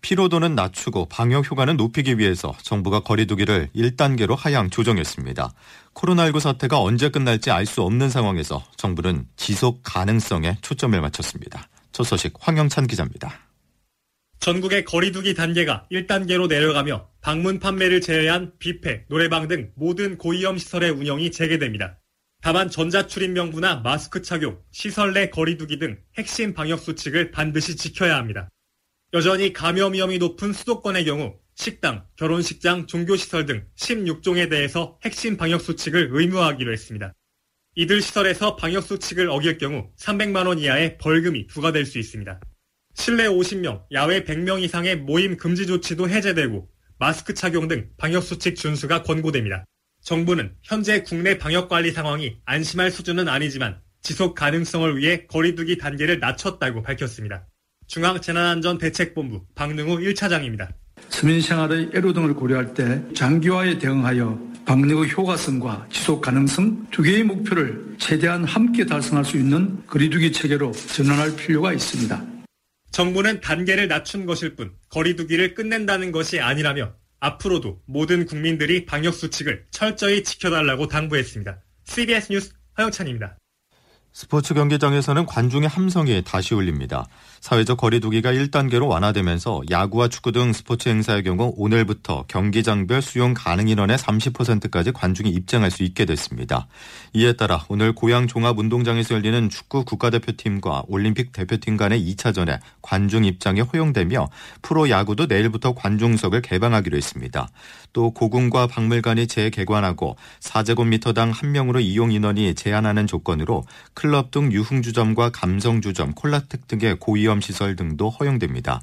피로도는 낮추고 방역 효과는 높이기 위해서 정부가 거리두기를 1단계로 하향 조정했습니다. 코로나19 사태가 언제 끝날지 알 수 없는 상황에서 정부는 지속 가능성에 초점을 맞췄습니다. 첫 소식 황영찬 기자입니다. 전국의 거리두기 단계가 1단계로 내려가며 방문 판매를 제외한 뷔페, 노래방 등 모든 고위험 시설의 운영이 재개됩니다. 다만 전자출입 명부나 마스크 착용, 시설 내 거리두기 등 핵심 방역 수칙을 반드시 지켜야 합니다. 여전히 감염 위험이 높은 수도권의 경우 식당, 결혼식장, 종교시설 등 16종에 대해서 핵심 방역 수칙을 의무화하기로 했습니다. 이들 시설에서 방역 수칙을 어길 경우 300만 원 이하의 벌금이 부과될 수 있습니다. 실내 50명, 야외 100명 이상의 모임 금지 조치도 해제되고 마스크 착용 등 방역 수칙 준수가 권고됩니다. 정부는 현재 국내 방역 관리 상황이 안심할 수준은 아니지만 지속 가능성을 위해 거리두기 단계를 낮췄다고 밝혔습니다. 중앙재난안전 대책본부 박능우 1차장입니다. 서민 생활의 애로 등을 고려할 때 장기화에 대응하여 방역의 효과성과 지속 가능성 두 개의 목표를 최대한 함께 달성할 수 있는 거리두기 체계로 전환할 필요가 있습니다. 정부는 단계를 낮춘 것일 뿐 거리두기를 끝낸다는 것이 아니라며 앞으로도 모든 국민들이 방역 수칙을 철저히 지켜달라고 당부했습니다. CBS 뉴스 허영찬입니다. 스포츠 경기장에서는 관중의 함성이 다시 울립니다. 사회적 거리두기가 1단계로 완화되면서 야구와 축구 등 스포츠 행사의 경우 오늘부터 경기장별 수용 가능 인원의 30%까지 관중이 입장할 수 있게 됐습니다. 이에 따라 오늘 고양 종합운동장에서 열리는 축구 국가대표팀과 올림픽 대표팀 간의 2차전에 관중 입장이 허용되며 프로 야구도 내일부터 관중석을 개방하기로 했습니다. 또 고궁과 박물관이 재개관하고 4제곱미터당 1명으로 이용 인원이 제한하는 조건으로 클럽 등 유흥주점과 감성주점, 콜라텍 등의 고위험 시설 등도 허용됩니다.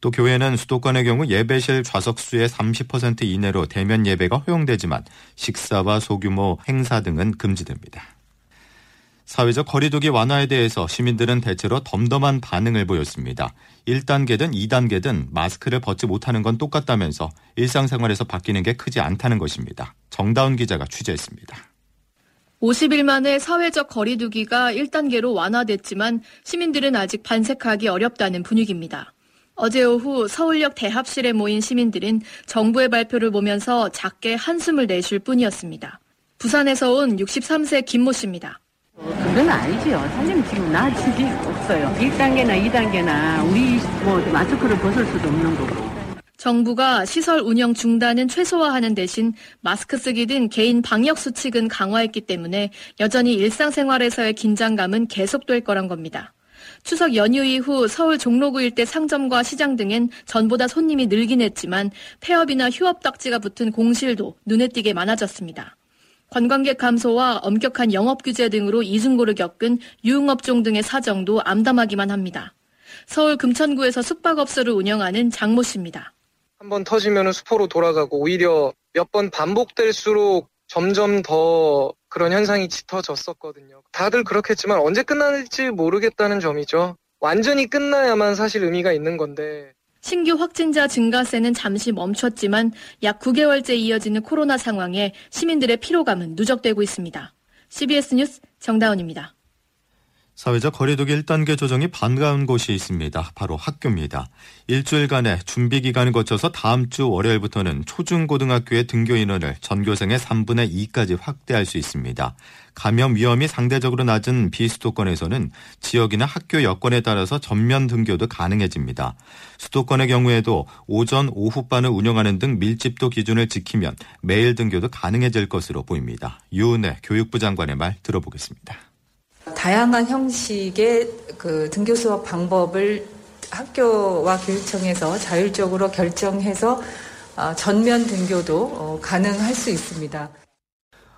또 교회는 수도권의 경우 예배실 좌석수의 30% 이내로 대면 예배가 허용되지만 식사와 소규모 행사 등은 금지됩니다. 사회적 거리두기 완화에 대해서 시민들은 대체로 덤덤한 반응을 보였습니다. 1단계든 2단계든 마스크를 벗지 못하는 건 똑같다면서 일상생활에서 바뀌는 게 크지 않다는 것입니다. 정다운 기자가 취재했습니다. 50일 만에 사회적 거리두기가 1단계로 완화됐지만 시민들은 아직 반색하기 어렵다는 분위기입니다. 어제 오후 서울역 대합실에 모인 시민들은 정부의 발표를 보면서 작게 한숨을 내쉴 뿐이었습니다. 부산에서 온 63세 김모 씨입니다. 그건 아니지요. 사장님 지금 나아진 게 없어요. 1단계나 2단계나 우리 뭐 마스크를 벗을 수도 없는 거고. 정부가 시설 운영 중단은 최소화하는 대신 마스크 쓰기 등 개인 방역 수칙은 강화했기 때문에 여전히 일상생활에서의 긴장감은 계속될 거란 겁니다. 추석 연휴 이후 서울 종로구 일대 상점과 시장 등엔 전보다 손님이 늘긴 했지만 폐업이나 휴업 딱지가 붙은 공실도 눈에 띄게 많아졌습니다. 관광객 감소와 엄격한 영업 규제 등으로 이중고를 겪은 유흥업종 등의 사정도 암담하기만 합니다. 서울 금천구에서 숙박업소를 운영하는 장모 씨입니다. 한 번 터지면 수포로 돌아가고 오히려 몇 번 반복될수록 점점 더 그런 현상이 짙어졌었거든요. 다들 그렇겠지만 언제 끝날지 모르겠다는 점이죠. 완전히 끝나야만 사실 의미가 있는 건데 신규 확진자 증가세는 잠시 멈췄지만 약 9개월째 이어지는 코로나 상황에 시민들의 피로감은 누적되고 있습니다. CBS 뉴스 정다운입니다. 사회적 거리두기 1단계 조정이 반가운 곳이 있습니다. 바로 학교입니다. 일주일간의 준비 기간을 거쳐서 다음 주 월요일부터는 초중고등학교의 등교 인원을 전교생의 3분의 2까지 확대할 수 있습니다. 감염 위험이 상대적으로 낮은 비수도권에서는 지역이나 학교 여건에 따라서 전면 등교도 가능해집니다. 수도권의 경우에도 오전, 오후반을 운영하는 등 밀집도 기준을 지키면 매일 등교도 가능해질 것으로 보입니다. 유은혜 교육부 장관의 말 들어보겠습니다. 다양한 형식의 그 등교 수업 방법을 학교와 교육청에서 자율적으로 결정해서 전면 등교도 가능할 수 있습니다.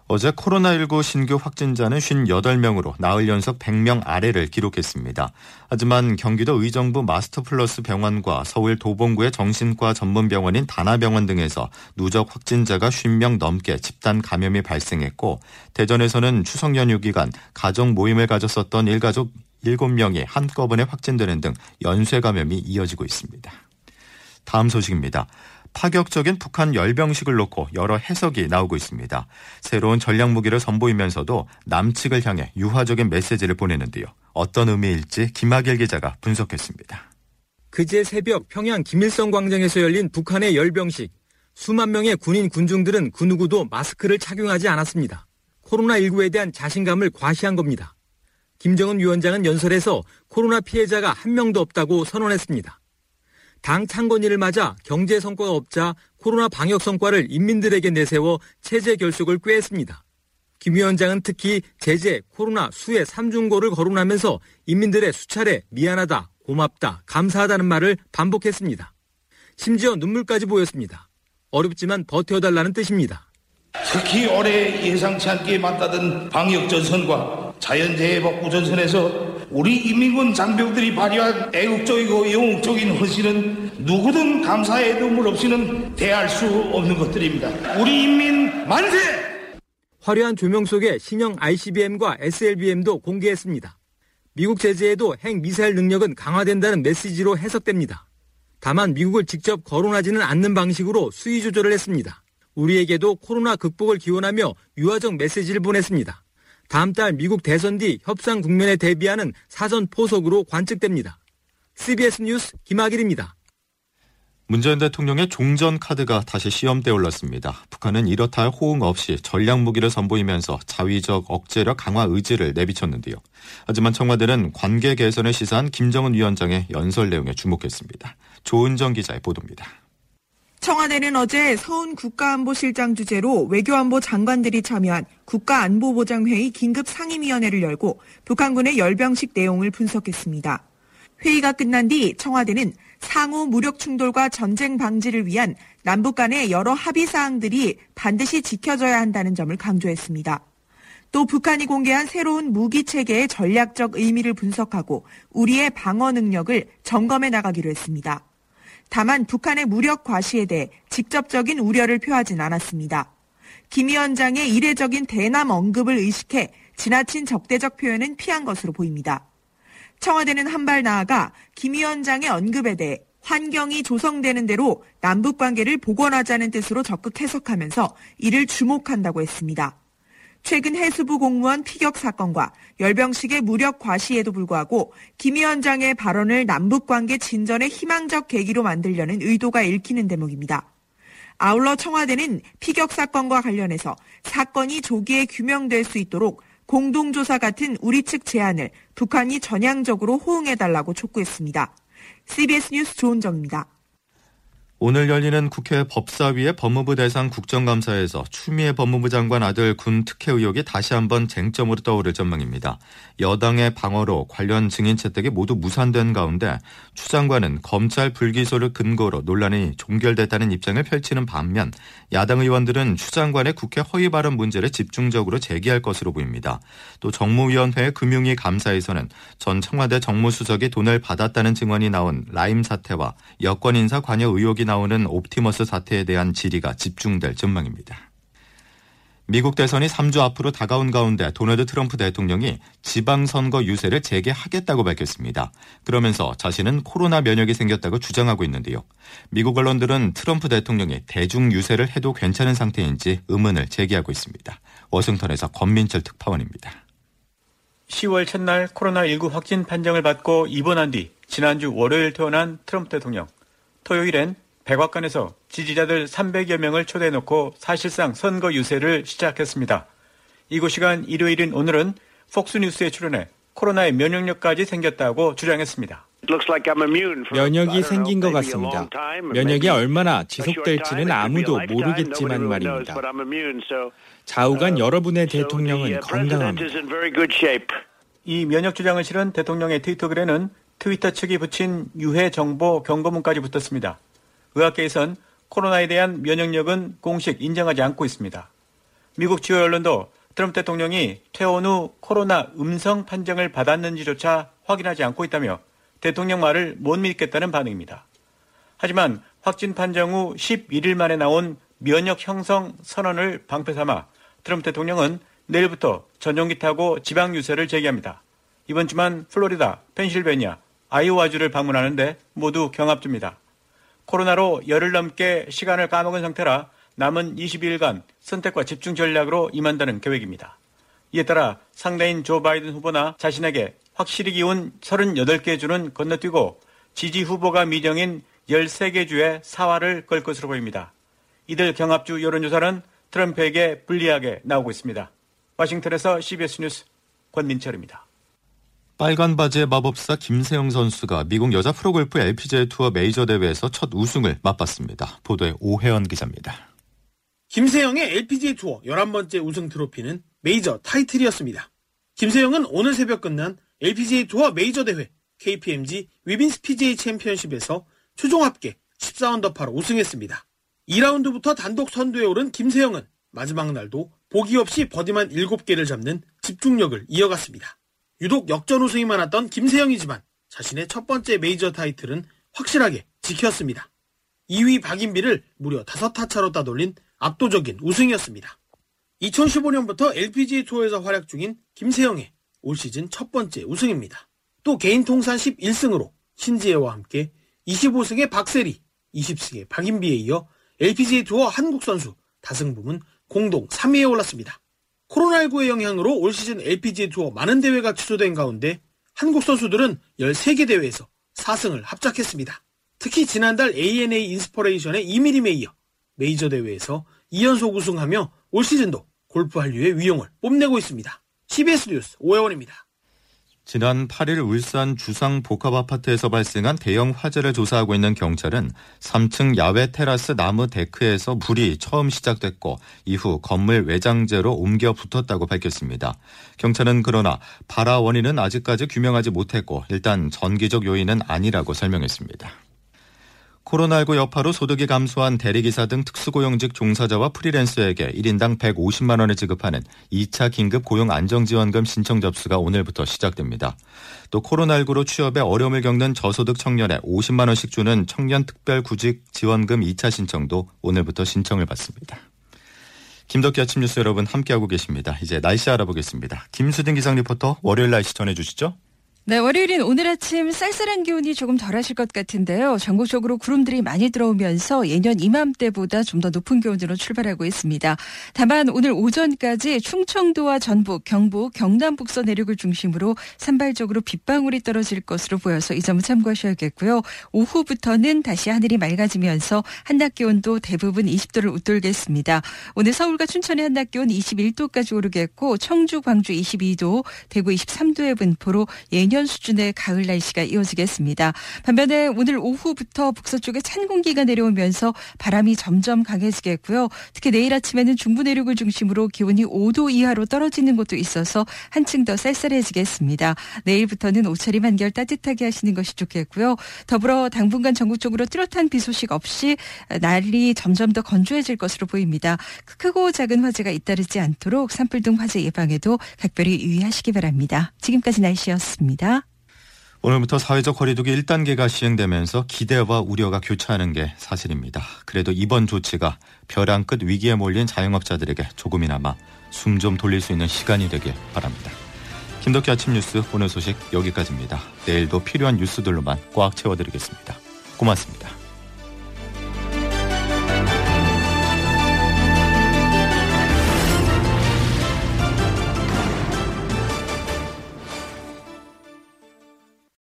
어제 코로나19 신규 확진자는 58명으로 나흘 연속 100명 아래를 기록했습니다. 하지만 경기도 의정부 마스터플러스 병원과 서울 도봉구의 정신과 전문병원인 다나병원 등에서 누적 확진자가 50명 넘게 집단 감염이 발생했고 대전에서는 추석 연휴 기간 가족 모임을 가졌었던 일가족 7명이 한꺼번에 확진되는 등 연쇄 감염이 이어지고 있습니다. 다음 소식입니다. 파격적인 북한 열병식을 놓고 여러 해석이 나오고 있습니다. 새로운 전략 무기를 선보이면서도 남측을 향해 유화적인 메시지를 보내는데요. 어떤 의미일지 김학일 기자가 분석했습니다. 그제 새벽 평양 김일성 광장에서 열린 북한의 열병식. 수만 명의 군인 군중들은 그 누구도 마스크를 착용하지 않았습니다. 코로나19에 대한 자신감을 과시한 겁니다. 김정은 위원장은 연설에서 코로나 피해자가 한 명도 없다고 선언했습니다. 당 창건일을 맞아 경제 성과가 없자 코로나 방역 성과를 인민들에게 내세워 체제 결속을 꾀했습니다. 김 위원장은 특히 제재, 코로나, 수해 3중고를 거론하면서 인민들의 수차례 미안하다, 고맙다, 감사하다는 말을 반복했습니다. 심지어 눈물까지 보였습니다. 어렵지만 버텨달라는 뜻입니다. 특히 올해 예상치 않게 맞닿은 방역 전선과 자연재해 복구 전선에서 우리 인민군 장병들이 발휘한 애국적이고 영웅적인 헌신은 누구든 감사의 눈물 없이는 대할 수 없는 것들입니다. 우리 인민 만세! 화려한 조명 속에 신형 ICBM과 SLBM도 공개했습니다. 미국 제재에도 핵 미사일 능력은 강화된다는 메시지로 해석됩니다. 다만 미국을 직접 거론하지는 않는 방식으로 수위 조절을 했습니다. 우리에게도 코로나 극복을 기원하며 유화적 메시지를 보냈습니다. 다음 달 미국 대선 뒤 협상 국면에 대비하는 사전 포석으로 관측됩니다. CBS 뉴스 김학일입니다. 문재인 대통령의 종전 카드가 다시 시험대에 올랐습니다. 북한은 이렇다 할 호응 없이 전략 무기를 선보이면서 자위적 억제력 강화 의지를 내비쳤는데요. 하지만 청와대는 관계 개선에 시사한 김정은 위원장의 연설 내용에 주목했습니다. 조은정 기자의 보도입니다. 청와대는 어제 서훈 국가안보실장 주재로 외교안보 장관들이 참여한 국가안보보장회의 긴급 상임위원회를 열고 북한군의 열병식 내용을 분석했습니다. 회의가 끝난 뒤 청와대는 상호 무력 충돌과 전쟁 방지를 위한 남북 간의 여러 합의 사항들이 반드시 지켜져야 한다는 점을 강조했습니다. 또 북한이 공개한 새로운 무기 체계의 전략적 의미를 분석하고 우리의 방어 능력을 점검해 나가기로 했습니다. 다만 북한의 무력 과시에 대해 직접적인 우려를 표하진 않았습니다. 김 위원장의 이례적인 대남 언급을 의식해 지나친 적대적 표현은 피한 것으로 보입니다. 청와대는 한 발 나아가 김 위원장의 언급에 대해 환경이 조성되는 대로 남북 관계를 복원하자는 뜻으로 적극 해석하면서 이를 주목한다고 했습니다. 최근 해수부 공무원 피격 사건과 열병식의 무력 과시에도 불구하고 김 위원장의 발언을 남북 관계 진전의 희망적 계기로 만들려는 의도가 읽히는 대목입니다. 아울러 청와대는 피격 사건과 관련해서 사건이 조기에 규명될 수 있도록 공동조사 같은 우리 측 제안을 북한이 전향적으로 호응해달라고 촉구했습니다. CBS 뉴스 조은정입니다. 오늘 열리는 국회 법사위의 법무부 대상 국정감사에서 추미애 법무부 장관 아들 군 특혜 의혹이 다시 한번 쟁점으로 떠오를 전망입니다. 여당의 방어로 관련 증인 채택이 모두 무산된 가운데 추 장관은 검찰 불기소를 근거로 논란이 종결됐다는 입장을 펼치는 반면 야당 의원들은 추 장관의 국회 허위 발언 문제를 집중적으로 제기할 것으로 보입니다. 또 정무위원회 금융위 감사에서는 전 청와대 정무수석이 돈을 받았다는 증언이 나온 라임 사태와 여권 인사 관여 의혹이 나오는 옵티머스 사태에 대한 질의가 집중될 전망입니다. 미국 대선이 3주 앞으로 다가온 가운데 도널드 트럼프 대통령이 지방선거 유세를 재개하겠다고 밝혔습니다. 그러면서 자신은 코로나 면역이 생겼다고 주장하고 있는데요. 미국 언론들은 트럼프 대통령이 대중 유세를 해도 괜찮은 상태인지 의문을 제기하고 있습니다. 워싱턴에서 권민철 특파원입니다. 10월 첫날 코로나19 확진 판정을 받고 입원한 뒤 지난주 월요일 퇴원한 트럼프 대통령. 토요일엔 백악관에서 지지자들 300여 명을 초대해놓고 사실상 선거 유세를 시작했습니다. 이곳 시간 일요일인 오늘은 폭스뉴스에 출연해 코로나의 면역력까지 생겼다고 주장했습니다. 면역이 생긴 것 같습니다. 면역이 얼마나 지속될지는 아무도 모르겠지만 말입니다. 좌우간 여러분의 대통령은 건강합니다. 이 면역 주장을 실은 대통령의 트위터 글에는 트위터 측이 붙인 유해 정보 경고문까지 붙었습니다. 의학계에선 코로나에 대한 면역력은 공식 인정하지 않고 있습니다. 미국 주요 언론도 트럼프 대통령이 퇴원 후 코로나 음성 판정을 받았는지조차 확인하지 않고 있다며 대통령 말을 못 믿겠다는 반응입니다. 하지만 확진 판정 후 11일 만에 나온 면역 형성 선언을 방패 삼아 트럼프 대통령은 내일부터 전용기 타고 지방 유세를 재개합니다. 이번 주만 플로리다, 펜실베니아, 아이오와주를 방문하는데 모두 경합주입니다. 코로나로 열흘 넘게 시간을 까먹은 상태라 남은 22일간 선택과 집중 전략으로 임한다는 계획입니다. 이에 따라 상대인 조 바이든 후보나 자신에게 확실히 기운 38개 주는 건너뛰고 지지 후보가 미정인 13개 주의 사활을 걸 것으로 보입니다. 이들 경합주 여론조사는 트럼프에게 불리하게 나오고 있습니다. 와싱턴에서 CBS 뉴스 권민철입니다. 빨간 바지의 마법사 김세영 선수가 미국 여자 프로골프 LPGA 투어 메이저 대회에서 첫 우승을 맛봤습니다. 보도에 오혜연 기자입니다. 김세영의 LPGA 투어 11번째 우승 트로피는 메이저 타이틀이었습니다. 김세영은 오늘 새벽 끝난 LPGA 투어 메이저 대회 KPMG Women's PGA 챔피언십에서 최종 합계 14언더파로 우승했습니다. 2라운드부터 단독 선두에 오른 김세영은 마지막 날도 보기 없이 버디만 7개를 잡는 집중력을 이어갔습니다. 유독 역전 우승이 많았던 김세영이지만 자신의 첫 번째 메이저 타이틀은 확실하게 지켰습니다. 2위 박인비를 무려 5타 차로 따돌린 압도적인 우승이었습니다. 2015년부터 LPGA 투어에서 활약 중인 김세영의 올 시즌 첫 번째 우승입니다. 또 개인 통산 11승으로 신지애와 함께 25승의 박세리, 20승의 박인비에 이어 LPGA 투어 한국 선수 다승 부문 공동 3위에 올랐습니다. 코로나19의 영향으로 올 시즌 LPGA 투어 많은 대회가 취소된 가운데 한국 선수들은 13개 대회에서 4승을 합작했습니다. 특히 지난달 ANA Inspiration의 이미림에 이어 메이저 대회에서 2연속 우승하며 올 시즌도 골프 한류의 위용을 뽐내고 있습니다. CBS 뉴스 오해원입니다. 지난 8일 울산 주상 복합 아파트에서 발생한 대형 화재를 조사하고 있는 경찰은 3층 야외 테라스 나무 데크에서 불이 처음 시작됐고 이후 건물 외장재로 옮겨 붙었다고 밝혔습니다. 경찰은 그러나 발화 원인은 아직까지 규명하지 못했고 일단 전기적 요인은 아니라고 설명했습니다. 코로나19 여파로 소득이 감소한 대리기사 등 특수고용직 종사자와 프리랜서에게 1인당 150만 원을 지급하는 2차 긴급 고용 안정지원금 신청 접수가 오늘부터 시작됩니다. 또 코로나19로 취업에 어려움을 겪는 저소득 청년에 50만 원씩 주는 청년 특별 구직 지원금 2차 신청도 오늘부터 신청을 받습니다. 김덕기 아침 뉴스 여러분 함께하고 계십니다. 이제 날씨 알아보겠습니다. 김수진 기상 리포터 월요일 날씨 전해주시죠. 네, 월요일인 오늘 아침 쌀쌀한 기온이 조금 덜하실 것 같은데요. 전국적으로 구름들이 많이 들어오면서 예년 이맘때보다 좀 더 높은 기온으로 출발하고 있습니다. 다만 오늘 오전까지 충청도와 전북, 경북, 경남 북서 내륙을 중심으로 산발적으로 빗방울이 떨어질 것으로 보여서 이 점을 참고하셔야겠고요. 오후부터는 다시 하늘이 맑아지면서 한낮 기온도 대부분 20도를 웃돌겠습니다. 오늘 서울과 춘천의 한낮 기온 21도까지 오르겠고 청주, 광주 22도, 대구 23도의 분포로 예년 작년 수준의 가을 날씨가 이어지겠습니다. 반면에 오늘 오후부터 북서쪽에 찬 공기가 내려오면서 바람이 점점 강해지겠고요. 특히 내일 아침에는 중부 내륙을 중심으로 기온이 5도 이하로 떨어지는 곳도 있어서 한층 더 쌀쌀해지겠습니다. 내일부터는 옷차림 한결 따뜻하게 하시는 것이 좋겠고요. 더불어 당분간 전국적으로 뚜렷한 비 소식 없이 날이 점점 더 건조해질 것으로 보입니다. 크고 작은 화재가 잇따르지 않도록 산불 등 화재 예방에도 각별히 유의하시기 바랍니다. 지금까지 날씨였습 니다. 오늘부터 사회적 거리두기 1단계가 시행되면서 기대와 우려가 교차하는 게 사실입니다. 그래도 이번 조치가 벼랑 끝 위기에 몰린 자영업자들에게 조금이나마 숨 좀 돌릴 수 있는 시간이 되길 바랍니다. 김덕기 아침 뉴스 오늘 소식 여기까지입니다. 내일도 필요한 뉴스들로만 꽉 채워드리겠습니다. 고맙습니다.